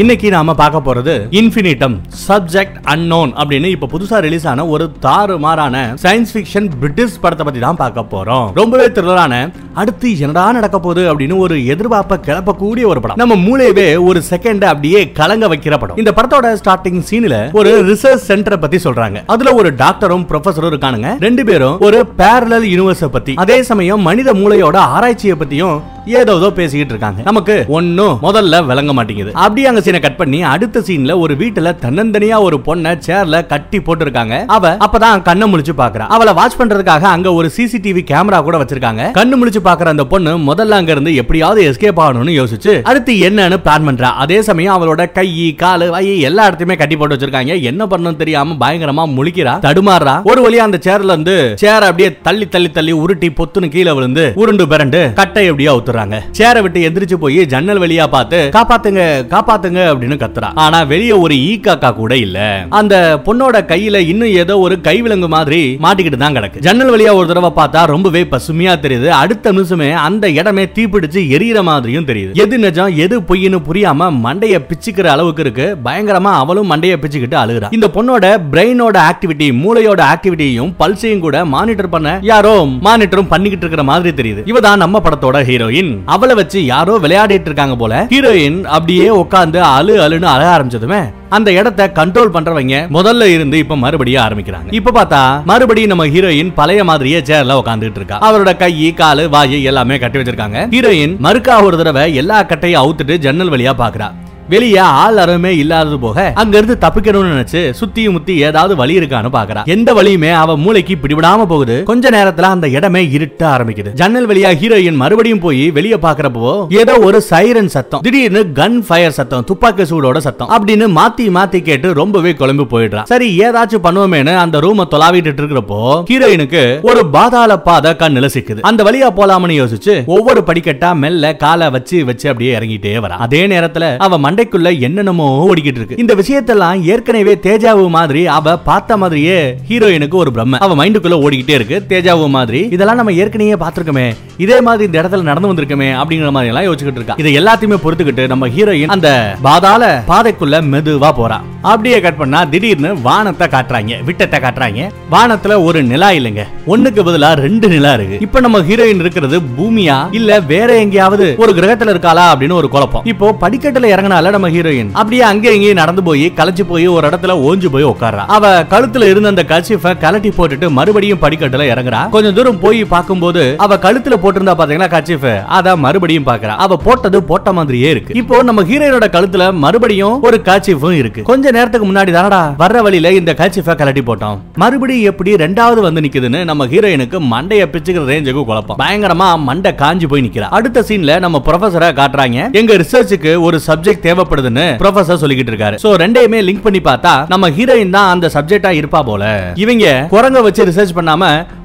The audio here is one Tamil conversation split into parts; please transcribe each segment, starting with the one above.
இன்னைக்கு நாம பார்க்க போறது இன்ஃபினிட்டம் சப்ஜெக்ட் அன்னோன் அப்படின்னு இப்ப புதுசா ரிலீஸ் ஆன ஒரு தாறு மாறான சயின்ஸ் ஃபிக்ஷன் பிரிட்டிஷ் படத்தை பத்தி தான் பார்க்க போறோம். ரொம்பவே த்ரில்லரான அடுத்து என்னடா நடக்க போகுது அப்படின்னு ஒரு எதிர்பார்ப்ப கிளப்பக்கூடிய ஒரு படம். நம்ம மூளையவே ஒரு செகண்ட் அப்படியே கலங்க வைக்கிற படம். இந்த படத்தோட ஸ்டார்டிங் சீன்ல ஒரு ரிசர்ச் சென்டரை பத்தி சொல்றாங்க. அதுல ஒரு டாக்டரும் ப்ரொஃபஸரும் இருக்கானுங்க. ரெண்டு பேரும் ஒரு பேரலல் யூனிவர்ஸ் பத்தி அதே சமயம் மனித மூளையோட ஆராய்ச்சியை பத்தியும் ஏதோ ஏதோ பேசிக்கிட்டு இருக்காங்க. நமக்கு ஒன்னும் முதல்ல விளங்க மாட்டேங்குது. அப்படியே அங்க சீனை கட் பண்ணி அடுத்த சீன்ல ஒரு வீட்டுல தன்னந்தனியா ஒரு பொண்ண சேர்ல கட்டி போட்டிருக்காங்க. அவ அப்பதான் கண்ணை முழிச்சு பாக்குறா. அவளை வாட்ச் பண்றதுக்காக அங்க ஒரு சிசிடிவி கேமரா கூட வச்சிருக்காங்க. கண்ணு முழிச்சு பாக்குற அந்த பொண்ணு முதல்ல அங்க இருந்து எப்படியாவது எஸ்கேப் ஆகணும்னு யோசிச்சு அடுத்து என்னன்னு பிளான் பண்றா. அதே சமயம் அவளோட கை காலு வை எல்லா இடத்தையுமே கட்டி போட்டு வச்சிருக்காங்க. என்ன பண்ணணும் தெரியாம பயங்கரமா முழிக்கிறா தடுமாறுறா ஒரு வழியா அந்த சேர்ல இருந்து சேர் அப்படியே தள்ளி தள்ளி தள்ளி உருட்டி பொத்துன்னு கீழே விழுந்து உருண்டு பிறண்டு கட்டை எப்படியா அவுத்துறாங்க சேரை விட்டு எந்திரிச்சு போய் ஜன்னல் வழியா பார்த்து காப்பாத்துங்க காப்பாத்துங்க அப்படின்னு கத்துறா. ஆனா வெளிய ஒரு ஈ காக்கா கூட இல்ல. அந்த பொண்ணோட கையில இன்னும் ஏதோ ஒரு கைவிலங்கு மாதிரி மாட்டிக்கிட்டு தான் கிடக்கு. ஜன்னல் வழியா ஒரு தடவை பார்த்தா ரொம்பவே பசுமையா தெரியுது. அடுத்த நிமிஷமே அந்த இடமே தீப்பிடிச்சு எரியற மாதிரியும் தெரியுது. எது நிஜம் எது பொய்ன்னு புரியாம மண்டைய பிச்சுக்கிற அளவுக்கு இருக்கு. பயங்கரமா அவளும் மண்டைய பிச்சுக்கிட்டு அழுகுறா. இந்த பொண்ணோட பிரெயினோட ஆக்டிவிட்டி மூளையோட ஆக்டிவிட்டியும் பல்சையும் கூட மானிட்டர் பண்ண யாரோ மானிட்டரும் பண்ணிக்கிட்டு இருக்கிற மாதிரி தெரியுது. இவதான் நம்ம படத்தோட ஹீரோயின் அவளை வச்சு யாரோ விளையாடிட்டு இருக்காங்க போல. ஹீரோயின் அப்படியே உட்கார்ந்து அழு அழுன்னு அழ ஆரம்பிச்சதுமே அந்த இடத்தை கண்ட்ரோல் பண்றவங்க முதல்ல இருந்து இப்ப மறுபடியும் ஆரம்பிக்கிறாங்க. இப்ப பார்த்தா மறுபடியும் நம்ம ஹீரோயின் பழைய மாதிரியே சேர்ல உட்காந்துட்டு இருக்கா. அவரோட கை காலு வாய் எல்லாமே கட்டி வச்சிருக்காங்க. ஹீரோயின் மறுக்கா ஒரு தடவை எல்லா கட்டையும் அவுத்துட்டு ஜன்னல் வழியா பாக்குறா. வெளிய ஆள் அறமே இல்லாதது போக அங்க இருந்து தப்பிக்கணும்னு நினைச்சு சுத்தி முத்தி ஏதாவது வழி இருக்கான்னு பாக்குறா. எந்த வழியுமே அவ மூளைக்கு பிடிபடாம போகுது. கொஞ்ச நேரத்துல அந்த இடமே இருட்ட ஆரம்பிக்குது. ஜன்னல் வழியா ஹீரோயின் மறுபடியும் போய் வெளிய பாக்குறப்போ ஏதோ ஒரு சைரன் சத்தம். திடீர்னு கன் ஃபயர் சத்தம் துப்பாக்கி சூடோட சத்தம் அப்படின்னு மாத்தி மாத்தி கேட்டு ரொம்பவே குழம்பு போயிடுறா. சரி ஏதாச்சும் பண்ணுவோமேனு அந்த ரூம தொலாவிட்டு இருக்கிறப்போ ஹீரோயினுக்கு ஒரு பாதாள பாதை கண்ணுல சிக்குது. அந்த வழியா போலாமனு யோசிச்சு ஒவ்வொரு படிக்கட்டா மெல்ல காலை வச்சு வச்சு அப்படியே இறங்கிட்டே வரா. அதே நேரத்துல அவ மண்டைக்குள்ள என்னென்னமோ ஓடிக்கிட்டு இருக்கு இந்த விஷயத்தெல்லாம் ஏற்கனவே தேஜாவு மாதிரி அவ பார்த்த மாதிரியே ஹீரோயினுக்கு ஒரு பிரம்ம. அவ மைண்டுக்குள்ள ஓடிக்கிட்டே இருக்கு. தேஜாவு மாதிரி இதெல்லாம் நம்ம ஏற்கனவே பார்த்திருக்கோமே. இதே மாதிரி இந்த இடத்துல நடந்து வந்திருக்கமே அப்படிங்கிற மாதிரி எல்லாம் யோசிச்சுட்டு இருக்கா. இதை எல்லாத்தையுமே பொறுத்துக்கிட்டு நம்ம ஹீரோயின் அந்த பாதாள பாதைக்குள்ள மெதுவா போறா. அப்படியே கட் பண்ணா திடீர்னு வானத்தை காட்டுறாங்க. விட்டத்தை காட்டுறாங்க. வானத்துல ஒரு நிலா இல்லைங்க. ஒண்ணுக்கு பதிலா ரெண்டு நிலா இருக்கு. இப்ப நம்ம ஹீரோயின் இருக்கிறது பூமியா? இல்ல வேற எங்கேயாவது? ஒரு கிரகத்துல இருக்காளா? அப்படின்னு ஒரு குழப்பம். இப்போ படிக்கட்டுல இறங்கினால நம்ம ஹீரோயின் அப்படியே அங்க இங்கேயும் நடந்து போய் களைச்சு போய் ஒரு இடத்துல ஓஞ்சு போய் உட்கார்றா அவ கழுத்துல இருந்த அந்த கர்ச்சிஃப கலட்டி போட்டுட்டு மறுபடியும் படிக்கட்டுல இறங்குறா. கொஞ்சம் தூரம் போய் பார்க்கும்போது அவ கழுத்துல போட்டிருந்தா பாத்தீங்கன்னா கர்ச்சிஃப்? அத மறுபடியும் பாக்குறா. அவ போட்டது போட்ட மாதிரியே இருக்கு. இப்போ நம்ம ஹீரோயினோட கழுத்துல மறுபடியும் ஒரு கர்ச்சிஃபும் இருக்கு. கொஞ்ச நேரத்துக்கு முன்னாடி தானடா வர்ற வழியில இந்த கர்ச்சிஃப கலட்டி போட்டோம். மறுபடியும் எப்படி ரெண்டாவது வந்து நிக்குதுன்னு நம்ம ஹீரோயினுக்கு மண்டைய பிச்சுக்கிற ரேஞ்சுக்கு குழப்பம். பயங்கரமா மண்டை காஞ்சி போய் நிக்கிறா. அடுத்த சீன்ல நம்ம ப்ரொஃபஸரை காட்டுறாங்க. எங்க ரிசர்ச்சுக்கு ஒரு சப்ஜெக்ட் தேவை தேவைப்படுதுன்னு ப்ரொஃபசர் சொல்லிக்கிட்டு இருக்காரு. சோ ரெண்டையுமே லிங்க் பண்ணி பார்த்தா நம்ம ஹீரோயின் தான் அந்த சப்ஜெக்டா இருப்பா போல. இவங்க குரங்க வச்சு ரிசர்ச் பண்ணாம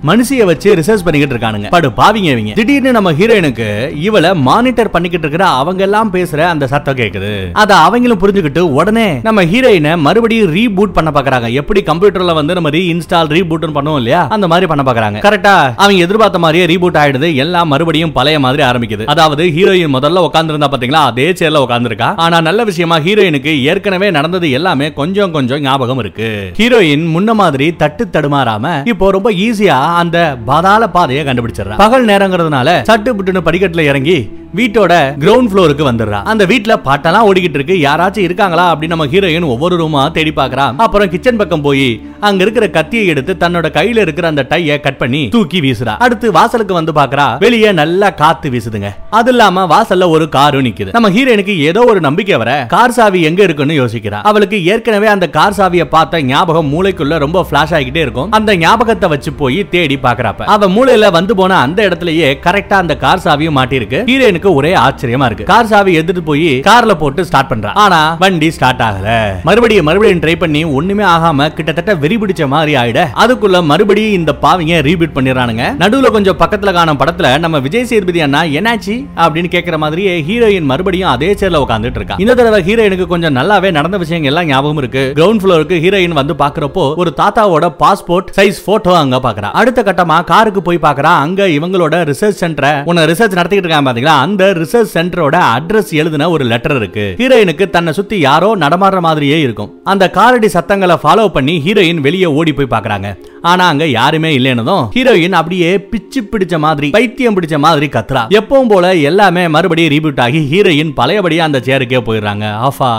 மனுஷிய வச்சு ரிசர்ச் பண்ணிக்கிட்டு இருக்கானுங்க. படு பாவிங்க இவங்க. திடீர்னு நம்ம ஹீரோயினுக்கு இவள மானிட்டர் பண்ணிக்கிட்டு இருக்கிற அவங்க எல்லாம் பேசுற அந்த சத்தம் கேக்குது. அத அவங்களும் புரிஞ்சுக்கிட்டு உடனே நம்ம ஹீரோயினை மறுபடியும் ரீபூட் பண்ண பாக்குறாங்க. எப்படி கம்ப்யூட்டர்ல வந்து நம்ம ரீ இன்ஸ்டால் ரீபூட் பண்ணுவோம் இல்லையா? அந்த மாதிரி பண்ண பாக்குறாங்க. கரெக்டா அவங்க எதிர்பார்த்த மாதிரியே ரீபூட் ஆயிடுது. எல்லாம் மறுபடியும் பழைய மாதிரி ஆரம்பிக்குது. அதாவது ஹீரோயின் முதல்ல உட்காந்துருந்தா பாத்தீங்களா? அதே சேர்ல உட்காந்துருக்கா ஆனா நல்ல விஷயமா ஹீரோயினுக்கு ஏற்கனவே நடந்தது எல்லாமே கொஞ்சம் கொஞ்சம் ஞாபகம் இருக்கு. ஹீரோயின் முன்ன மாதிரி தட்டு தடுமாறாம இப்போ ரொம்ப ஈஸியா அந்த பாதாள பாதையை கண்டுபிடிச்சிடறான். பகல் நேரங்கிறதுனால சட்டு புட்டுன்னு படிக்கட்டுல இறங்கி வீட்டோட கிரவுண்ட் ஃப்ளோருக்கு வந்துடுறா. அந்த வீட்ல பாட்டெல்லாம் ஓடிக்கிட்டு இருக்கு. யாராச்சும் இருக்காங்களா அப்படின்னு நம்ம ஹீரோயின் ஒவ்வொரு ரூமா தேடி பாக்குறா அப்புறம் கிச்சன் பக்கம் போய் அங்க இருக்கிற கத்தியை எடுத்து தன்னோட கையில இருக்கிற அந்த டைய கட் பண்ணி தூக்கி வீசுறா. அடுத்து வாசலுக்கு வந்து பாக்குறா வெளியே நல்லா காத்து வீசுதுங்க. அது இல்லாம வாசல்ல ஒரு காரும் நிக்குது. நம்ம ஹீரோயினுக்கு ஏதோ ஒரு நம்பிக்கை வர கார் சாவி எங்க இருக்குன்னு யோசிக்கிறா. அவளுக்கு ஏற்கனவே அந்த கார் சாவியை பார்த்த ஞாபகம் மூளைக்குள்ள ரொம்ப பிளாஷ் ஆகிட்டே இருக்கும். அந்த ஞாபகத்தை வச்சு போய் தேடி பாக்குறாப்ப அவ மூளையில வந்து போன அந்த இடத்துலயே கரெக்டா அந்த கார் சாவியும் மாட்டிருக்கு ஹீரோயினுக்கு ஒரே ஆச்சரியமா இருக்கு. கார் சாவி எடுத்துட்டு போய் கார்ல போட்டு ஸ்டார்ட் பண்றான் ஆனா வண்டி ஸ்டார்ட் ஆகல. மறுபடியும் மறுபடியும் ட்ரை பண்ணி ஒண்ணுமே ஆகாம கிட்டத்தட்ட வெறி பிடிச்ச மாதிரி ஆயிட. அதுக்குள்ள மறுபடியும் இந்த பாவிங்க ரீபீட் பண்ணிடுறானுங்க. நடுவுல கொஞ்சம் பக்கத்துல காணும் படத்துல நம்ம விஜய் சேதுபதி அண்ணா என்னாச்சு? அப்படின்னு கேக்குற மாதிரியே ஹீரோயின் மறுபடியும் அதே சேர்ல உட்காந்துட்டு இருக்கா. இந்த தடவை ஹீரோயினுக்கு கொஞ்சம் நல்லாவே நடந்த விஷயங்கள் எல்லாம் ஞாபகம் இருக்கு. கிரவுண்ட் ஃப்ளோருக்கு ஹீரோயின் வந்து பாக்குறப்போ ஒரு தாத்தாவோட பாஸ்போர்ட் சைஸ் போட்டோ அங்க பாக்குறா. அடுத்த கட்டமா காருக்கு போய் பாக்குறா. அங்க இவங்களோட ரிசர்ச் சென்டர் உன்னை ரிசர்ச் நடத்திட்டு இருக்காங்க பாத்தீங்களா? அந்த ரிசர்ச் சென்டரோட அட்ரஸ் எழுதின ஒரு லெட்டர் இருக்கு. ஹீரோயினுக்கு தன்னை சுத்தி யாரோ நடமாடுற மாதிரியே இருக்கும். அந்த காரடி சத்தங்களை ஃபாலோ பண்ணி ஹீரோயின் வெளியே ஓடி போய் பாக்குறாங்க ஆனா அங்க யாருமே இல்லைன்னதும் ஹீரோயின் அப்படியே பிச்சு பிடிச்ச மாதிரி பைத்தியம் பிடிச்ச மாதிரி கத்துறா. எப்பவும் போல எல்லாமே மறுபடியும் ரீபூட் ஆகி ஹீரோயின் பழையபடியே அந்த சேருக்கே போயிடுறாங்க. ஆஃபா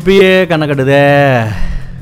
இப்பயே கண்ண கட்டுதே.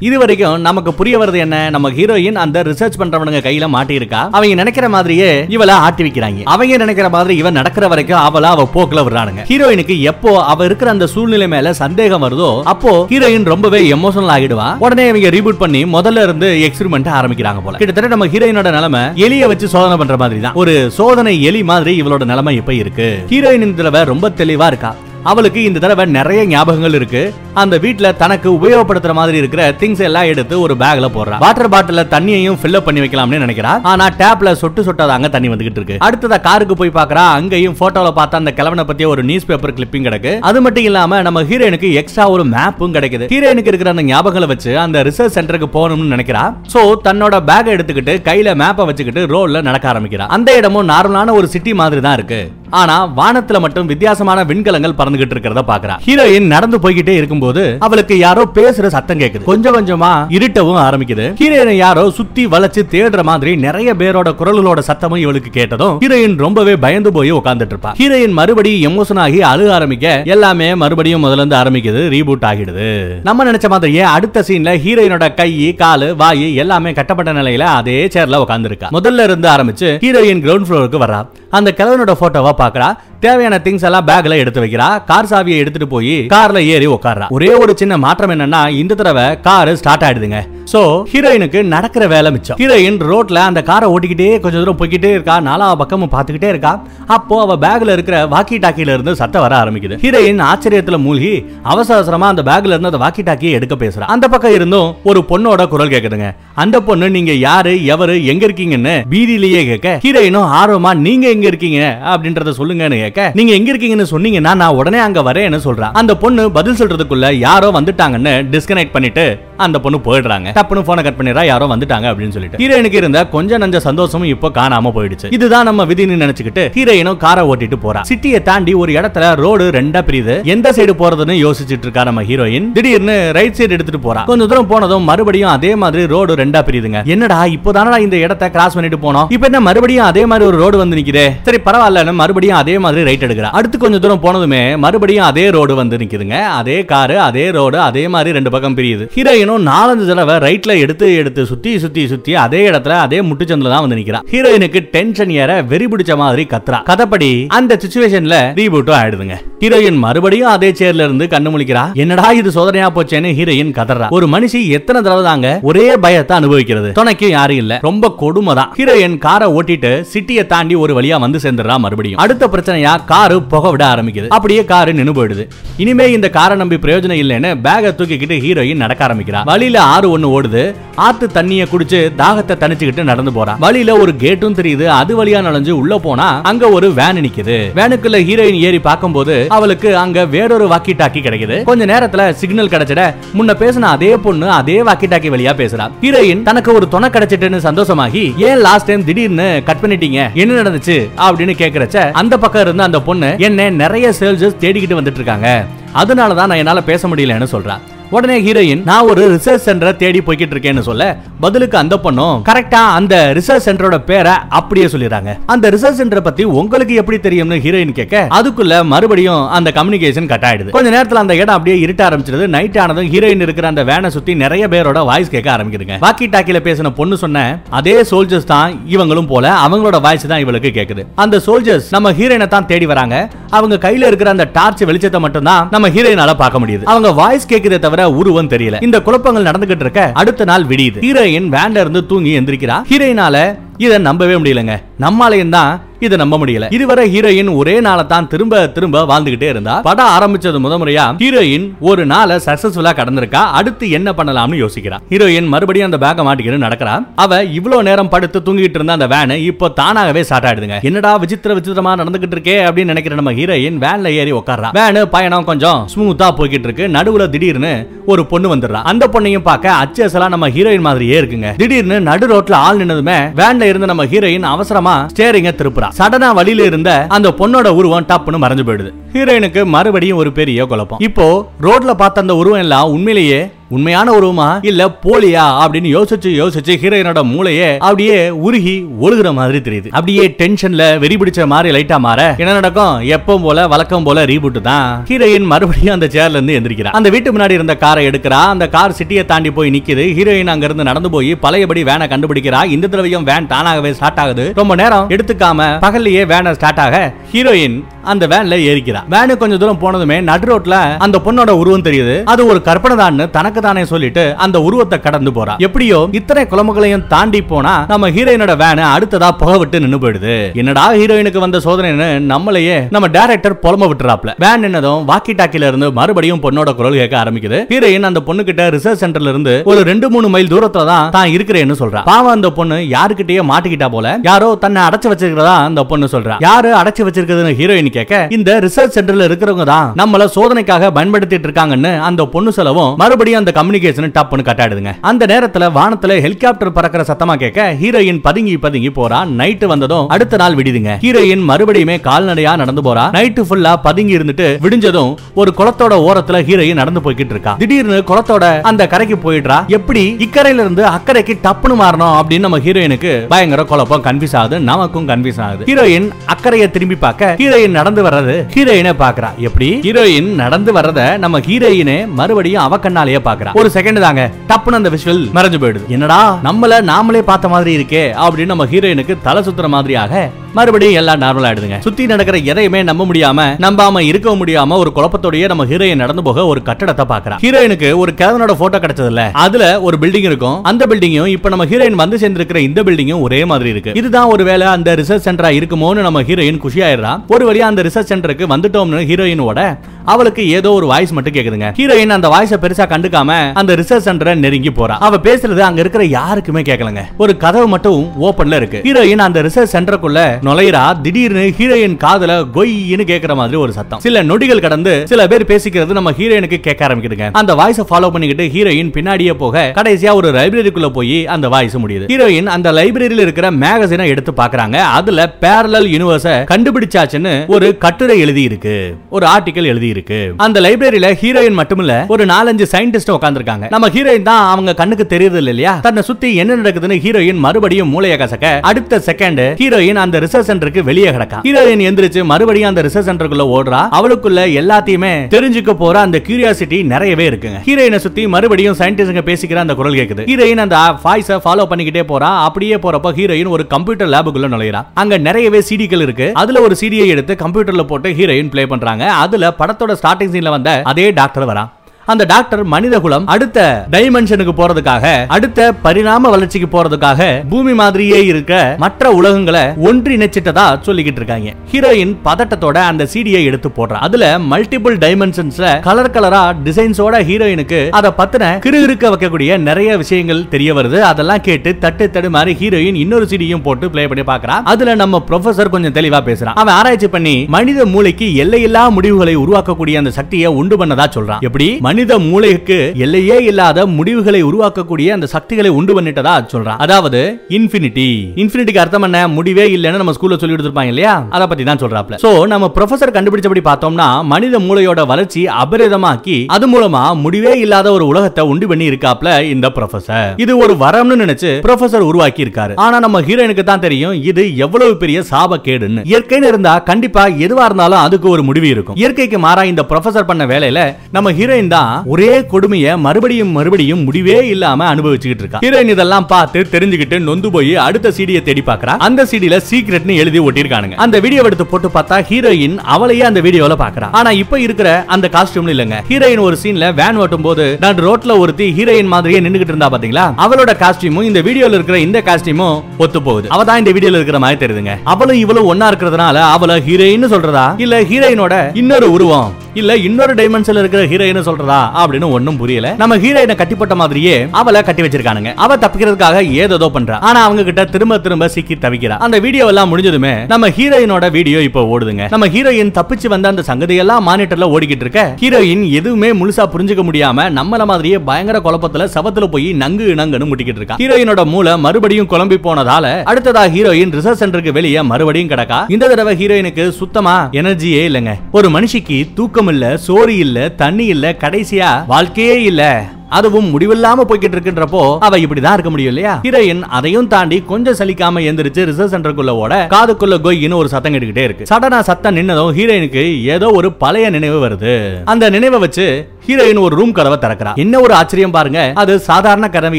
இது வரைக்கும் நமக்கு புரிய வருது என்ன? நம்ம ஹீரோயின் அந்த ரிசர்ச் பண்றவனுங்க கையில மாட்டியிருக்கா? அவங்க நினைக்கிற மாதிரியே இவள ஆட்டி வைக்கிறாங்க அவங்க நினைக்கிற மாதிரி இவன் நடக்கிற வரைக்கும் அவள அவ போக்குல விடுறானுங்க. ஹீரோயினுக்கு எப்போ அவ இருக்கிற அந்த சூழ்நிலை மேல சந்தேகம் வருதோ அப்போ ஹீரோயின் ரொம்பவே எமோஷனல் ஆகிடுவா. உடனே இவங்க ரீபூட் பண்ணி முதல்ல இருந்து எக்ஸ்பெரிமெண்ட் ஆரம்பிக்கிறாங்க போல. கிட்டத்தட்ட நம்ம ஹீரோயினோட நிலைமை எலிய வச்சு சோதனை பண்ற மாதிரி தான் ஒரு சோதனை எலி மாதிரி இவளோட நிலைமை இப்ப இருக்கு. ஹீரோயின் இந்த தடவை ரொம்ப தெளிவா இருக்கா. அவளுக்கு இந்த தடவை நிறைய ஞாபகங்கள் இருக்கு. அந்த வீட்டுல தனக்கு உபயோகப்படுத்துற மாதிரி இருக்கிற திங்ஸ் எல்லாம் எடுத்து ஒரு பேக்ல போடுறா வாட்டர் பாட்டில தண்ணியையும் ஃபில் பண்ணி வைக்கலாம்னு நினைக்கிறா ஆனா டேப்ல சொட்டு சொட்டாதாங்க தண்ணி வந்துகிட்டு இருக்கு. அடுத்ததா காருக்கு போய் பாக்குறா அங்கேயும் போட்டோல பார்த்தா அந்த கிழவனை பத்திய ஒரு நியூஸ் பேப்பர் கிளிப்பிங் கிடக்கு. அது மட்டும் இல்லாம நம்ம ஹீரோயினுக்கு எக்ஸ்ட்ரா ஒரு மேப்பும் கிடைக்குது. ஹீரோயினுக்கு இருக்கிற அந்த ஞாபகங்களை வச்சு அந்த ரிசர்ச் சென்டருக்கு போகணும்னு நினைக்கிறா. சோ தன்னோட பேக் எடுத்துக்கிட்டு கையில மேப்பை வச்சுக்கிட்டு ரோட்ல நடக்க ஆரம்பிக்கிறா. அந்த இடமும் நார்மலான ஒரு சிட்டி மாதிரி தான் இருக்கு. ஆனா வானத்துல மட்டும் வித்தியாசமான விண்கலங்கள் பறந்துகிட்டு இருக்கிறத பாக்குறா. ஹீரோயின் நடந்து போய்கிட்டே இருக்கும்போது அவளுக்கு யாரோ பேசுற சத்தம் கேக்குது. கொஞ்சம் கொஞ்சமா இருட்டவும் ஆரம்பிக்குது. ஹீரோயினை யாரோ சுத்தி வளைச்சு தேடுற மாதிரி நிறைய பேரோட குரல்களோட சத்தமும் இவளுக்கு கேட்டதும் ஹீரோயின் ரொம்பவே பயந்து போய் உட்கார்ந்துட்டு இருப்பா ஹீரோயின் மறுபடியும் எமோஷன் ஆகி அழுக ஆரம்பிக்க எல்லாமே மறுபடியும் முதல்ல இருந்து ஆரம்பிக்குது ரீபூட் ஆகிடுது. நம்ம நினைச்ச மாதிரியே அடுத்த சீன்ல ஹீரோயினோட கை காலு வாய் எல்லாமே கட்டப்பட்ட நிலையில அதே சேர்ல உட்கார்ந்து முதல்ல இருந்து ஆரம்பிச்சு ஹீரோயின் கிரவுண்ட் ஃப்ளோருக்கு வரா அந்த கிழவனோட போட்டோவா பாக்குறா. தேவையான திங்ஸ் எல்லாம் பேக்ல எடுத்து வைக்கிறா. கார் சாவியை எடுத்துட்டு போய் கார்ல ஏறி உட்கார்றா ஒரே ஒரு சின்ன மாற்றம் என்னன்னா இந்த தடவை கார் ஸ்டார்ட் ஆயிடுதுங்க. சோ ஹீரோயினுக்கு நடக்கிற வேலை மிச்சம். ஹீரோயின் ரோட்ல அந்த காரை ஓட்டிக்கிட்டே கொஞ்சம் தூரம் போய்கிட்டே இருக்கா நாலா பக்கமும் பார்த்துக்கிட்டே இருக்கா. அப்போ அவ பேக்ல இருக்கிற வாக்கி டாக்கில இருந்து சத்தம் வர ஆரம்பிக்குது. ஹீரோயின் ஆச்சரியத்துல மூழ்கி அவசர அவசரமா அந்த பேக்ல இருந்து அந்த வாக்கி டாக்கியை எடுக்க பேசுறா. அந்த பக்கம் இருந்தும் ஒரு பொண்ணோட குரல் கேக்குதுங்க. அந்த பொண்ணு நீங்க யாரு எவரு எங்க இருக்கீங்கன்னு பீதியிலேயே கேட்க ஹீரோயினும் ஆர்வமா நீங்க எங்க இருக்கீங்க? அப்படின்றத சொல்லுங்கன்னு கேட்க நீங்க எங்க இருக்கீங்கன்னு சொன்னீங்கன்னா நான் உடனே அங்க வரேன்னு சொல்றா. அந்த பொண்ணு பதில் சொல்றதுக்குள்ள யாரோ வந்துட்டாங்கன்னு டிஸ்கனெக்ட் பண்ணிட்டு அந்த பொண்ணு போயிடுறாங்க. டப்புனு போனை கட் பண்ணிடுறா யாரோ வந்துட்டாங்க அப்படின்னு சொல்லிட்டு. ஹீரோயினுக்கு இருந்த கொஞ்சம் நஞ்ச சந்தோஷமும் இப்போ காணாம போயிடுச்சு. இதுதான் நம்ம விதின்னு நினைச்சுக்கிட்டு ஹீரோயினும் காரை ஓட்டிட்டு போறா. சிட்டியை தாண்டி ஒரு இடத்துல ரோடு ரெண்டா பிரியுது. எந்த சைடு போறதுன்னு யோசிச்சுட்டு இருக்கா நம்ம ஹீரோயின். திடீர்னு ரைட் சைடு எடுத்துட்டு போறா. கொஞ்ச தூரம் போனதும் மறுபடியும் அதே மாதிரி ரோடு ரெண்டா பிரியுதுங்க. என்னடா இப்போதானடா இந்த இடத்தை கிராஸ் பண்ணிட்டு போனோம். இப்போ என்ன மறுபடியும் அதே மாதிரி ஒரு ரோடு வந்து நிக்குதே. சரி பரவாயில்ல மறுபடியும் அதே மாதிரி ரைட் எடுக்கிறா. அடுத்து கொஞ்சம் தூரம் போனதுமே மறுபடியும் அதே ரோடு வந்து நிக்குதுங்க. அதே காரு அதே ரோடு அதே மாதிரி ரெண்டு பக்கம் பிரியுது. ஹீரோயினும் நாலஞ்சு தடவை ரைட்ல எடுத்து எடுத்து சுத்தி சுத்தி சுத்தி அதே இடத்துல அதே முட்டுச்சந்தில தான் வந்து நிக்கிறா. ஹீரோயினுக்கு டென்ஷன் ஏற வெறி பிடிச்ச மாதிரி கத்துறா. கதப்படி அந்த சுச்சுவேஷன்ல ரீபூட்டும் ஆயிடுதுங்க. ஹீரோயின் மறுபடியும் அதே சேர்ல இருந்து கண்ணு முழிக்கிறா. என்னடா இது சோதனையா போச்சேன்னு ஹீரோயின் கதறா. ஒரு மனுஷி எத்தனை தடவை தாங்க ஒரே பயத்தை அனுபவிக்கிறது. துணைக்கும் யாரும் இல்ல. ரொம்ப கொடுமை தான் ஹீரோயின் காரை ஓட்டிட்டு சிட்டியை தாண்டி ஒரு வழியா வந்து சேர்ந்துடுறா மறுபடியும். அடுத்த பிரச்சனையா காரு புகை விட ஆரம்பிக்குது. அப்படியே காரு நின்னு போயிடுது. இனிமே இந்த காரை நம்பி பிரயோஜனம் இல்லைன்னு பேக தூக்கிக்கிட்டு ஹீரோயின் நடக்க ஆரம்பிக்கிறா. வழியில ஆறு ஒண்ணு ஓடுது. ஆத்து தண்ணிய குடிச்சு தாகத்தை தணிச்சுக்கிட்டு நடந்து போறா. வழியில ஒரு கேட்டும் தெரியுது. அது வழியா நுழைஞ்சு உள்ள போனா அங்க ஒரு வேன் நிக்குது. வேனுக்குள்ள ஹீரோயின் ஏறி பார்க்கும்போது அவளுக்கு அங்க வேறொரு வாக்கி டாக்கி கிடைக்குது. கொஞ்ச நேரத்துல சிக்னல் கிடைச்சிட முன்ன பேசின அதே பொண்ணு அதே வாக்கி டாக்கி வழியா பேசுறா. ஹீரோயின் தனக்கு ஒரு துணை கிடைச்சிட்டுன்னு சந்தோஷமாகி ஏன் லாஸ்ட் டைம் திடீர்னு கட் பண்ணிட்டீங்க? என்ன நடந்துச்சு? அப்படின்னு கேக்குறச்ச அந்த பக்கம் இருந்த அந்த பொண்ணு என்ன நிறைய சேல்ஜஸ் தேடிக்கிட்டு வந்துட்டு இருக்காங்க. அதனாலதான் நான் என்னால பேச முடியலன்னு சொல்றேன் உடனே ஹீரோயின் நான் ஒரு ரிசர்ச் சென்டரை தேடி போய்கிட்டு இருக்கேன்னு சொல்ல பதிலுக்கு அந்த பொண்ணும் கரெக்டா அந்த ரிசர்ச் சென்டரோட பேரை அப்படியே சொல்லிடுறாங்க. அந்த ரிசர்ச் சென்டரை பத்தி உங்களுக்கு எப்படி தெரியும்னு ஹீரோயின் கேட்க அதுக்குள்ள மறுபடியும் அந்த கம்யூனிகேஷன் கட் ஆயிடுது. கொஞ்ச நேரத்துல அந்த இடம் அப்படியே இருட்ட ஆரம்பிச்சிருது நைட் ஆனதும் ஹீரோயின் இருக்கிற அந்த வேனை சுத்தி நிறைய பேரோட வாய்ஸ் கேட்க ஆரம்பிக்குதுங்க. வாக்கி டாக்கில பேசின பொண்ணு சொன்ன அதே சோல்ஜர்ஸ் தான் இவங்களும் போல அவங்களோட வாய்ஸ் தான் இவளுக்கு கேக்குது. அந்த சோல்ஜர்ஸ் நம்ம ஹீரோயினை தான் தேடி வராங்க. அவங்க கையில இருக்கிற அந்த டார்ச் வெளிச்சத்தை மட்டும் தான் நம்ம ஹீரோயினால பார்க்க முடியுது. அவங்க வாய்ஸ் கேக்குதே தவிர உருவம் தெரியல. இந்த குழப்பங்கள் நடந்துகிட்டு இருக்க அடுத்த நாள் விடியுது. ஹீரோயின் வேண்ட இருந்து தூங்கி எந்திரிக்கிறா. ஹீரோயினால இதை நம்பவே முடியலங்க. நம்மாலையும் தான் இதை நம்ப முடியல. இதுவரை ஹீரோயின் ஒரே நாளை தான் திரும்ப திரும்ப வாழ்ந்துகிட்டே இருந்தா படம் ஆரம்பிச்சது முத முறையா ஹீரோயின் ஒரு நாளை சக்சஸ்ஃபுல்லா கடந்திருக்கா? அடுத்து என்ன பண்ணலாம்னு யோசிக்கிறா. ஹீரோயின் மறுபடியும் அந்த பேக்கை மாட்டிக்கிட்டு நடக்கிறா. அவ இவ்வளவு நேரம் படுத்து தூங்கிட்டு இருந்த அந்த வேனை இப்போ தானாகவே ஸ்டார்ட் ஆயிடுதுங்க. என்னடா விசித்திர விசித்திரமா நடந்துகிட்டு இருக்கே அப்படின்னு நினைக்கிற நம்ம ஹீரோயின் வேன்ல ஏறி உட்கார்றா வேனு பயணம் கொஞ்சம் ஸ்மூத்தா போய்கிட்டு இருக்கு. நடுவுல திடீர்னு ஒரு பொண்ணு வந்துடுறா. அந்த பொண்ணையும் பார்க்க அச்சசலா நம்ம ஹீரோயின் மாதிரியே இருக்குங்க. திடீர்னு நடு ரோட்ல ஆள் நின்னதுமே வேன்ல இருந்த நம்ம ஹீரோயின் அவசரமா ஸ்டேரிங்க திருப்புறா. சடனா வழியில இருந்த அந்த பொண்ணோட உருவம் டப்புன்னு மறைஞ்சு போயிடுது. ஹீரோயினுக்கு மறுபடியும் ஒரு பெரிய குழப்பம். இப்போ ரோட்ல பார்த்த அந்த உருவம் எல்லாம் உண்மையிலேயே உண்மையான உருவமா? இல்ல போலியா? அப்படின்னு யோசிச்சு யோசிச்சு ஹீரோயினோட மூளையே அப்படியே உருகி ஒழுகுற மாதிரி தெரியுது. அப்படியே டென்ஷன்ல வெறி பிடிச்ச மாதிரி லைட்டா மாற என்ன நடக்கும்? எப்பவும் போல வழக்கம் போல ரீபூட் தான். ஹீரோயின் மறுபடியும் அந்த சேர்ல இருந்து எந்திரிக்கிறா. அந்த வீட்டு முன்னாடி இருந்த காரை எடுக்கிறா. அந்த கார் சிட்டியை தாண்டி போய் நிக்குது. ஹீரோயின் அங்க இருந்து நடந்து போய் பழையபடி வேனை கண்டுபிடிக்கிறா. இந்த தடவையும் வேன் தானாகவே ஸ்டார்ட் ஆகுது. ரொம்ப நேரம் எடுத்துக்காம பகல்லையே வேனை ஸ்டார்ட் ஆக ஹீரோயின் அந்த வேன்ல ஏறிக்கிறா. வேனு கொஞ்சம் தூரம் போனதுமே நடு ரோட்ல அந்த பொண்ணோட உருவம் தெரியுது. அது ஒரு கற்பனை தான் தனக்கு தானே சொல்லிட்டு அந்த உருவத்தை கடந்து போறா. எப்படியோ இத்தனை குழம்புகளையும் தாண்டி போனா நம்ம ஹீரோயினோட வேன் அடுத்ததா புக விட்டு நின்று போயிடுது. என்னடா ஹீரோயினுக்கு வந்த சோதனைன்னு நம்மளையே நம்ம டேரக்டர் புலம்ப விட்டுறாப்ல. வேன் என்னதும் வாக்கி டாக்கில இருந்து மறுபடியும் பொண்ணோட குரல் கேட்க ஆரம்பிக்குது. ஹீரோயின் அந்த பொண்ணு கிட்ட ரிசர்ச் சென்டர்ல இருந்து ஒரு ரெண்டு மூணு மைல் தூரத்துல தான் தான் இருக்கிறேன்னு சொல்றா. பாவம் அந்த பொண்ணு யாருக்கிட்டயே மாட்டிக்கிட்டா போல. யாரோ தன்னை அடைச்சு வச்சிருக்கிறதா அந்த பொண்ணு சொல்றா. யாரு அடைச்சு வச்சிருக்கிறதுன்னு ஹீரோயின் கேட்க இந்த ரிசர்ச் சென்டர்ல இருக்கிறவங்க தான் நம்மள சோதனைக்காக பயன்படுத்திட்டு இருக்காங்கன்னு அந்த பொண்ணு சொல்லவும் மறுபடியும் அந்த கம்யூனிகேஷன் டப்புன்னு ஆயிடுதுங்க அந்த நேரத்துல வானத்துல ஹெலிகாப்டர் பறக்கிற சத்தமா கேட்க ஹீரோயின் பதுங்கி பதுங்கி போறா. நைட்டு வந்ததும் அடுத்த நாள் விடுதுங்க. ஹீரோயின் மறுபடியுமே கால்நடையா நடந்து போறா. நைட்டு ஃபுல்லா பதுங்கி இருந்துட்டு விடிஞ்சதும் ஒரு குளத்தோட ஓரத்துல ஹீரோயின் நடந்து போய்கிட்டு இருக்கா. திடீர்னு குளத்தோட அந்த கரைக்கு போயிடுறா. எப்படி? இக்கரையில இருந்து அக்கறைக்கு டப்புன்னு மாறணும் அப்படின்னு நம்ம ஹீரோயினுக்கு பயங்கர குழப்பம். கன்ஃபியூஸ் ஆகுது. நமக்கும் கன்ஃபியூஸ் ஆகுது. ஹீரோயின் அக்கறையை திரும்பி பார்க்க ஹீரோயின் நடந்து வர்றது ஹீரோயினை பாக்குறா எப்படி? ஹீரோயின் நடந்து வர்றத நம்ம ஹீரோயினே மறுபடியும் அவ கண்ணாலேயே பாக்குறா ஒரு செகண்ட் தாங்க. டப்புன்னு அந்த விஷுவல் மறைஞ்சு போயிடுது. என்னடா நம்மள நாமளே பார்த்த மாதிரி இருக்கே அப்படின்னு நம்ம ஹீரோயினுக்கு தலை சுத்துற மாதிரியாக மறுபடியும் எல்லாம் நார்மல் ஆயிடுதுங்க. சுத்தி நடக்கிற எதையுமே நம்ப முடியாம நம்பாம இருக்க முடியாம ஒரு குழப்பத்தோடய நம்ம ஹீரோயின் நடந்து போக ஒரு கட்டடத்தை பாக்குறா ஹீரோயினுக்கு ஒரு கிழவனோட போட்டோ கிடைச்சதுல அதுல ஒரு பில்டிங் இருக்கும். அந்த பில்டிங்கும் இப்ப நம்ம ஹீரோயின் வந்து சேர்ந்திருக்கிற இந்த பில்டிங்கும் ஒரே மாதிரி இருக்கு. இதுதான் ஒருவேளை அந்த ரிசர்ச் சென்டரா இருக்குமோன்னு நம்ம ஹீரோயின் குஷியாயிடுறா. ஒரு வழியா அந்த ரிசர்ச் சென்டருக்கு வந்துட்டோம்னு ஹீரோயினோட அவளுக்கு ஏதோ ஒரு வாய்ஸ் மட்டும் கேக்குதுங்க. ஹீரோயின் அந்த வாய்ஸை பெருசா கண்டுக்காம அந்த ரிசர்ச் சென்டரை நெருங்கி போறா. அவ பேசுறது அங்க இருக்கிற யாருக்குமே கேட்கலங்க ஒரு கதவு மட்டும் ஓபன்ல இருக்கு. ஹீரோயின் அந்த ரிசர்ச் சென்டருக்குள்ள நுழையிறா. திடீர்னு ஹீரோயின் காதுல கொய்னு கேக்குற மாதிரி ஒரு சத்தம். சில நொடிகள் கடந்து சில பேர் பேசிக்கிறது நம்ம ஹீரோயினுக்கு கேட்க ஆரம்பிக்குதுங்க. அந்த வாய்ஸ் ஃபாலோ பண்ணிக்கிட்டு ஹீரோயின் பின்னாடியே போக கடைசியா ஒரு லைப்ரரிக்குள்ள போய் அந்த வாய்ஸ் முடியுது. ஹீரோயின் அந்த லைப்ரரியில இருக்கிற மேகசினை எடுத்து பாக்குறாங்க. அதுல பேரலல் யூனிவர்ஸ கண்டுபிடிச்சாச்சுன்னு ஒரு கட்டுரை எழுதி இருக்கு ஒரு ஆர்டிக்கல் எழுதி இருக்கு அந்த லைப்ரரியில ஹீரோயின் மட்டும் இல்ல ஒரு நாலஞ்சு சயின்டிஸ்ட் உட்காந்துருக்காங்க நம்ம ஹீரோயின் தான் அவங்க கண்ணுக்கு தெரியுது இல்லையா? தன்னை சுத்தி என்ன நடக்குதுன்னு ஹீரோயின் மறுபடியும் மூளைய கசக்க அடுத்த செகண்ட் ஹீரோயின் அந்த ரிசர்ச் சென்டருக்கு வெளியே கிடக்கா. ஹீரோயின் எந்திரிச்சு மறுபடியும் அந்த ரிசர்ச் சென்டருக்குள்ள ஓடுறா. அவளுக்குள்ள எல்லாத்தையுமே தெரிஞ்சுக்க போற. அந்த கியூரியாசிட்டி நிறையவே இருக்குங்க. ஹீரோயினை சுத்தி மறுபடியும் சயின்டிஸ்ட்ங்க பேசிக்கிற அந்த குரல் கேக்குது. ஹீரோயின் அந்த வாய்ஸ ஃபாலோ பண்ணிக்கிட்டே போறா. அப்படியே போறப்ப ஹீரோயின் ஒரு கம்ப்யூட்டர் லேபுக்குள்ள நுழையிறா. அங்க நிறையவே சிடிகள் இருக்கு. அதுல ஒரு சிடியை எடுத்து கம்ப்யூட்டர்ல போட்டு ஹீரோயின் பிளே பண்றாங்க. அதுல படத்தோட ஸ்டார்டிங் சீன்ல வந்த அதே டாக்டர் வரா. அந்த டாக்டர் மனிதகுலம் அடுத்த டைமென்ஷனுக்கு போறதுக்காக அடுத்த பரிணாம வளர்ச்சிக்கு போறதுக்காக பூமி மாதிரியே இருக்க மற்ற உலகங்களை ஒன்றிணைச்சிட்டதா சொல்லிக்கிட்டு இருக்காங்க. ஹீரோயின் பதட்டத்தோட அந்த சீடியை எடுத்து போடுற. அதுல மல்டிபிள் டைமென்ஷன்ஸ்ல கலர் கலரா டிசைன்ஸோட ஹீரோயினுக்கு அதை பத்தின கிறுகிறுக்க வைக்கக்கூடிய நிறைய விஷயங்கள் தெரிய வருது. அதெல்லாம் கேட்டு தட்டு தடு மாதிரி ஹீரோயின் இன்னொரு சீடியும் போட்டு ப்ளே பண்ணி பாக்குறா அதுல நம்ம ப்ரொஃபசர் கொஞ்சம் தெளிவா பேசுறான் அவன் ஆராய்ச்சி பண்ணி மனித மூளைக்கு எல்லையில்லா முடிவுகளை உருவாக்கக்கூடிய அந்த சக்தியை உண்டு பண்ணதா சொல்றான் எப்படி? மனித மூளைக்கு எல்லையே இல்லாத முடிவுகளை உருவாக்கக்கூடிய அந்த சக்திகளை உண்டு பண்ணிட்டதா சொல்றான் அதாவது இன்ஃபினிட்டி இன்ஃபினிட்டிக்கு அர்த்தம் என்ன? முடிவே இல்லைன்னு நம்ம ஸ்கூல்ல சொல்லி கொடுத்துருப்பாங்க இல்லையா? அத பத்தி தான் சொல்றாப்ல. சோ நம்ம ப்ரொஃபசர் கண்டுபிடிச்சபடி பார்த்தோம்னா மனித மூளையோட வளர்ச்சி அபரிதமாக்கி அது மூலமா முடிவே இல்லாத ஒரு உலகத்தை உண்டு பண்ணி இருக்காப்ல இந்த ப்ரொஃபசர் இது ஒரு வரம்னு நினைச்சு ப்ரொஃபசர் உருவாக்கி இருக்காரு ஆனா நம்ம ஹீரோயினுக்கு தான் தெரியும் இது எவ்வளவு பெரிய சாபக்கேடுன்னு. இயற்கைன்னு இருந்தா கண்டிப்பா எதுவா இருந்தாலும் அதுக்கு ஒரு முடிவு இருக்கும். இயற்கைக்கு மாறா இந்த ப்ரொஃபசர் பண்ண வேலையில நம்ம ஹீரோயின் தான் ஒரே கொடுமைய மறுபடியும் மறுபடியும் முடிவே இல்லாம அனுபவிச்சுக்கிட்டு இருக்கா. ஹீரோயின் இதெல்லாம் பார்த்து தெரிஞ்சுக்கிட்டு நொந்து போய் அடுத்த சீடியை தேடி பாக்குறா. அந்த சீடியில சீக்ரெட்னு எழுதி ஒட்டிருக்கானுங்க அந்த வீடியோ எடுத்து போட்டு பார்த்தா ஹீரோயின் அவளையே அந்த வீடியோல பாக்குறா. ஆனா இப்ப இருக்கிற அந்த காஸ்டியூம்ல இல்லங்க. ஹீரோயின் ஒரு சீன்ல வேன் ஓட்டும் போது நான் ரோட்ல ஒருத்தி ஹீரோயின் மாதிரியே நின்னுகிட்டு இருந்தா பாத்தீங்களா? அவளோட காஸ்டியூமும் இந்த வீடியோல இருக்கிற இந்த காஸ்டியூமும் ஒத்து போகுது. அவ தான் இந்த வீடியோல இருக்கிற மாதிரி தெரியுதுங்க. அவளும் இவளும் ஒன்னா இருக்கிறதுனால அவள ஹீரோயின் சொல்றதா? இல்ல ஹீரோயினோட இன்னொரு உருவம்? இல்ல இன்னொரு டைமென்ஷன்ல இருக்கிற ஹீரோயின் சொல்றதா? நடந்ததா அப்படின்னு ஒண்ணும் புரியல. நம்ம ஹீரோயினை கட்டிப்பட்ட மாதிரியே அவளை கட்டி வச்சிருக்கானுங்க. அவ தப்பிக்கிறதுக்காக ஏதோ பண்றா. ஆனா அவங்க கிட்ட திரும்ப திரும்ப சிக்கி தவிக்கிறா. அந்த வீடியோ எல்லாம் முடிஞ்சதுமே நம்ம ஹீரோயினோட வீடியோ இப்போ ஓடுதுங்க. நம்ம ஹீரோயின் தப்பிச்சு வந்த அந்த சங்கதியெல்லாம் மானிட்டர்ல ஓடிக்கிட்டு இருக்க. ஹீரோயின் எதுவுமே முழுசா புரிஞ்சுக்க முடியாம நம்மள மாதிரியே பயங்கர குழப்பத்துல சவத்துல போய் நங்கு நங்குன்னு முட்டிக்கிட்டு இருக்கா. ஹீரோயினோட மூளை மறுபடியும் குழம்பி போனதால அடுத்ததா ஹீரோயின் ரிசர்ச் சென்டருக்கு வெளியே மறுபடியும் கிடக்கா. இந்த தடவை ஹீரோயினுக்கு சுத்தமா எனர்ஜியே இல்லைங்க. ஒரு மனுஷிக்கு தூக்கம் இல்ல சோறு இல்ல தண்ணி இல்ல கடை கடைசியா வாழ்க்கையே இல்ல. அதுவும் முடிவில்லாம போய்கிட்டு இருக்குன்றப்போ அவ இப்படிதான் இருக்க முடியும் இல்லையா? ஹீரோயின் அதையும் தாண்டி கொஞ்சம் சலிக்காம எந்திரிச்சு ரிசர்ச் சென்டருக்குள்ள ஓட காதுக்குள்ள கொய்னு ஒரு சத்தம் கேட்டுக்கிட்டே இருக்கு. சடனா சத்தம் நின்னதும் ஹீரோயினுக்கு ஏதோ ஒரு பழைய நினைவு வருது. அந்த நினைவை வச்சு ஹீரோயின் ஒரு ரூம் கதவை திறக்கிறா. என்ன ஒரு ஆச்சரியம் பாருங்க. அது சாதாரண கதவு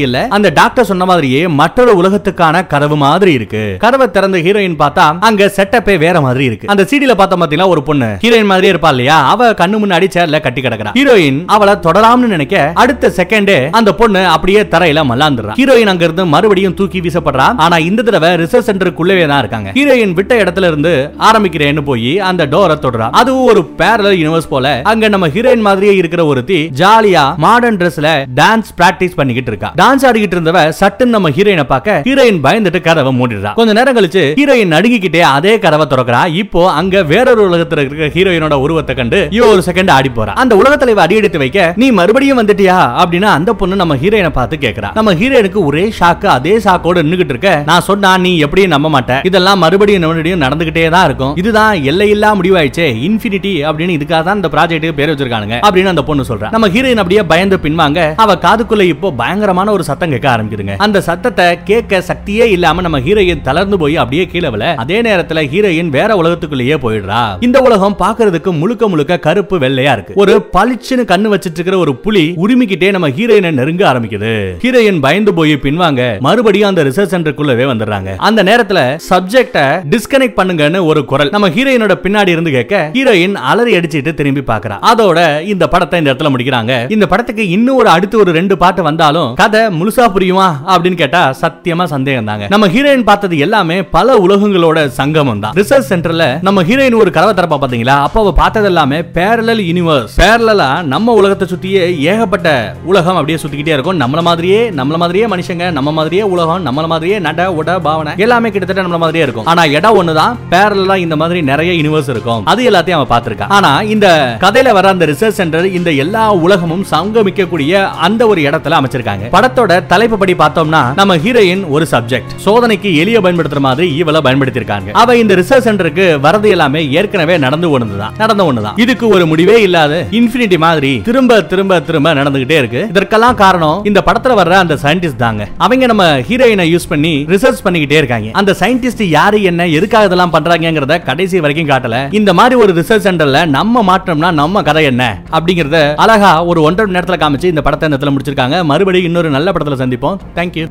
இல்ல. அந்த டாக்டர் சொன்ன மாதிரியே மற்றொரு உலகத்துக்கான கதவு மாதிரி இருக்கு. கதவை திறந்த ஹீரோயின் பார்த்தா அங்க செட்டப்பே வேற மாதிரி இருக்கு. அந்த சீடியில பார்த்த பாத்தீங்களா ஒரு பொண்ணு ஹீரோயின் மாதிரியே இருப்பா இல்லையா? அவ கண்ணு முன்னாடி சேர்ல கட்டி கிடக்குறா. ஹீரோயின் அவளை தொடராம்னு நினைக்க அடுத்த செகண்டே அந்த பொண்ணு அப்படியே தரையில மல்லாந்துறா ஹீரோயின் அங்க இருந்து மறுபடியும் தூக்கி வீசப்படுறா. ஆனா இந்த தடவை ரிசர்ச் சென்டருக்குள்ளவே தான் இருக்காங்க. ஹீரோயின் விட்ட இடத்துல இருந்து ஆரம்பிக்கிறேன்னு போய் அந்த டோரை தொடரா அதுவும் ஒரு பேரலல் யூனிவர்ஸ் போல அங்க நம்ம ஹீரோயின் மாதிரியே இருக்கிற ஒருத்தி ஜாலியா மாடர்ன் ட்ரெஸ்ல டான்ஸ் பிராக்டிஸ் பண்ணிக்கிட்டு இருக்கா. டான்ஸ் ஆடிக்கிட்டு இருந்தவ சட்டுன்னு நம்ம ஹீரோயினை பார்க்க ஹீரோயின் பயந்துட்டு கதவை மூடிடுறா. கொஞ்ச நேரம் கழிச்சு ஹீரோயின் நடுங்கிக்கிட்டே அதே கதவை திறக்கிறா. இப்போ அங்க வேறொரு உலகத்துல இருக்கிற ஹீரோயினோட உருவத்தை கண்டு இவ ஒரு செகண்ட் ஆடி போறா. அந்த உலகத்துல இவ அடி எடுத்து வைக்க நீ மறுபடியும் வந்துட்டியா? அப்படின்னு அந்த பொண்ணு நம்ம ஹீரோயினை பார்த்து கேக்குறா. நம்ம ஹீரோயினுக்கு ஒரே ஷாக்கு அதே ஷாக்கோட நின்னுகிட்டு இருக்க. நான் சொன்னா நீ எப்படியும் நம்ப மாட்டேன் இதெல்லாம் மறுபடியும் மறுபடியும் நடந்துகிட்டே தான் இருக்கும். இதுதான் எல்லையில்லா முடிவாயிச்சே இன்ஃபினிட்டி அப்படின்னு இதுக்காக தான் இந்த ப்ராஜெக்ட் பேர் வச்சிருக்கானுங்க அப்படின்னு அந்த பொண்ணு சொல்றா. நம்ம ஹீரோயின் அப்படியே பயந்து பின்வாங்க அவ காதுக்குள்ள இப்போ பயங்கரமான ஒரு சத்தம் கேட்க ஆரம்பிக்குதுங்க. அந்த சத்தத்தை கேட்க சக்தியே இல்லாம நம்ம ஹீரோயின் தளர்ந்து போய் அப்படியே கீழே விழ அதே நேரத்துல ஹீரோயின் வேற உலகத்துக்குள்ளேயே போயிடுறா. இந்த உலகம் பாக்குறதுக்கு முழுக்க முழுக்க கருப்பு வெள்ளையா இருக்கு. ஒரு பளிச்சுன்னு கண்ணு வச்சிட்டு இருக்கிற ஒரு புலி உரிமிக்கிட்டே நம்ம ஹீரோயினை நெருங்க ஆரம்பிக்குது. ஹீரோயின் பயந்து போய் பின்வாங்க மறுபடியும் அந்த ரிசர்ச் சென்டருக்குள்ளவே வந்துடுறாங்க. அந்த நேரத்துல சப்ஜெக்ட டிஸ்கனெக்ட் பண்ணுங்கன்னு ஒரு குரல் நம்ம ஹீரோயினோட பின்னாடி இருந்து கேட்க ஹீரோயின் அலறி அடிச்சிட்டு திரும்பி பாக்குறா அதோட இந்த படத்தை இந்த இடத்துல முடிக்கிறாங்க. இந்த படத்துக்கு இன்னும் ஒரு அடுத்து ஒரு ரெண்டு பாட்டு வந்தாலும் கதை முழுசா புரியுமா அப்படின்னு கேட்டா சத்தியமா சந்தேகம் தாங்க நம்ம ஹீரோயின் பார்த்தது எல்லாமே பல உலகங்களோட சங்கமம் தான் ரிசர்ச் சென்டர்ல நம்ம ஹீரோயின் ஒரு கதவை திறப்பா பாத்தீங்களா அப்ப அவ பார்த்தது எல்லாமே பேரலல் யூனிவர்ஸ் பேரலா நம்ம உலகத்தை சுத்தியே ஏகப்பட்ட உலகம் அப்படியே சுத்திக்கிட்டே இருக்கும். நம்மள மாதிரியே நம்மள மாதிரியே மனுஷங்க நம்ம மாதிரியே உலகம் நம்மள மாதிரியே நட உட பாவனை எல்லாமே கிட்டத்தட்ட நம்மள மாதிரியே இருக்கும். ஆனா இடம் ஒண்ணுதான் பேரலா இந்த மாதிரி நிறைய யூனிவர்ஸ் இருக்கும். அது எல்லாத்தையும் அவன் பார்த்திருக்கான் ஆனா இந்த கதையில வர அந்த ரிசர்ச் சென்டர் இந்த எல்லா உலகமும் சங்கமிக்கக்கூடிய அந்த ஒரு இடத்துல அமைச்சிருக்காங்க. படத்தோட தலைப்பு படி பார்த்தோம்னா நம்ம ஹீரோயின் ஒரு சப்ஜெக்ட் சோதனைக்கு எளிய பயன்படுத்துற மாதிரி இவளை பயன்படுத்திருக்காங்க அவ இந்த ரிசர்ச் சென்டருக்கு வரது எல்லாமே ஏற்கனவே நடந்து ஒண்ணுதான் நடந்த ஒண்ணுதான். இதுக்கு ஒரு முடிவே இல்லாத இன்ஃபினிட்டி மாதிரி திரும்ப திரும்ப திரும்ப நடந்துகிட்டே இருக்கு. இதற்கெல்லாம் காரணம் இந்த படத்துல வர்ற அந்த சயின்டிஸ்ட் தாங்க. அவங்க நம்ம ஹீரோயினை யூஸ் பண்ணி ரிசர்ச் பண்ணிக்கிட்டே இருக்காங்க. அந்த சயின்டிஸ்ட் யாரு என்ன எதுக்காக இதெல்லாம் பண்றாங்கிறத கடைசி வரைக்கும் காட்டல. இந்த மாதிரி ஒரு ரிசர்ச் சென்டர்ல நம்ம மாற்றம்னா நம்ம கதை என்ன? அப்படிங்கறத அழகா ஒரு ஒன்றரை மணி நேரத்துல காமிச்சு இந்த படத்தை இந்த முடிச்சிருக்காங்க. மறுபடியும் இன்னொரு நல்ல படத்துல சந்திப்போம். தேங்க்யூ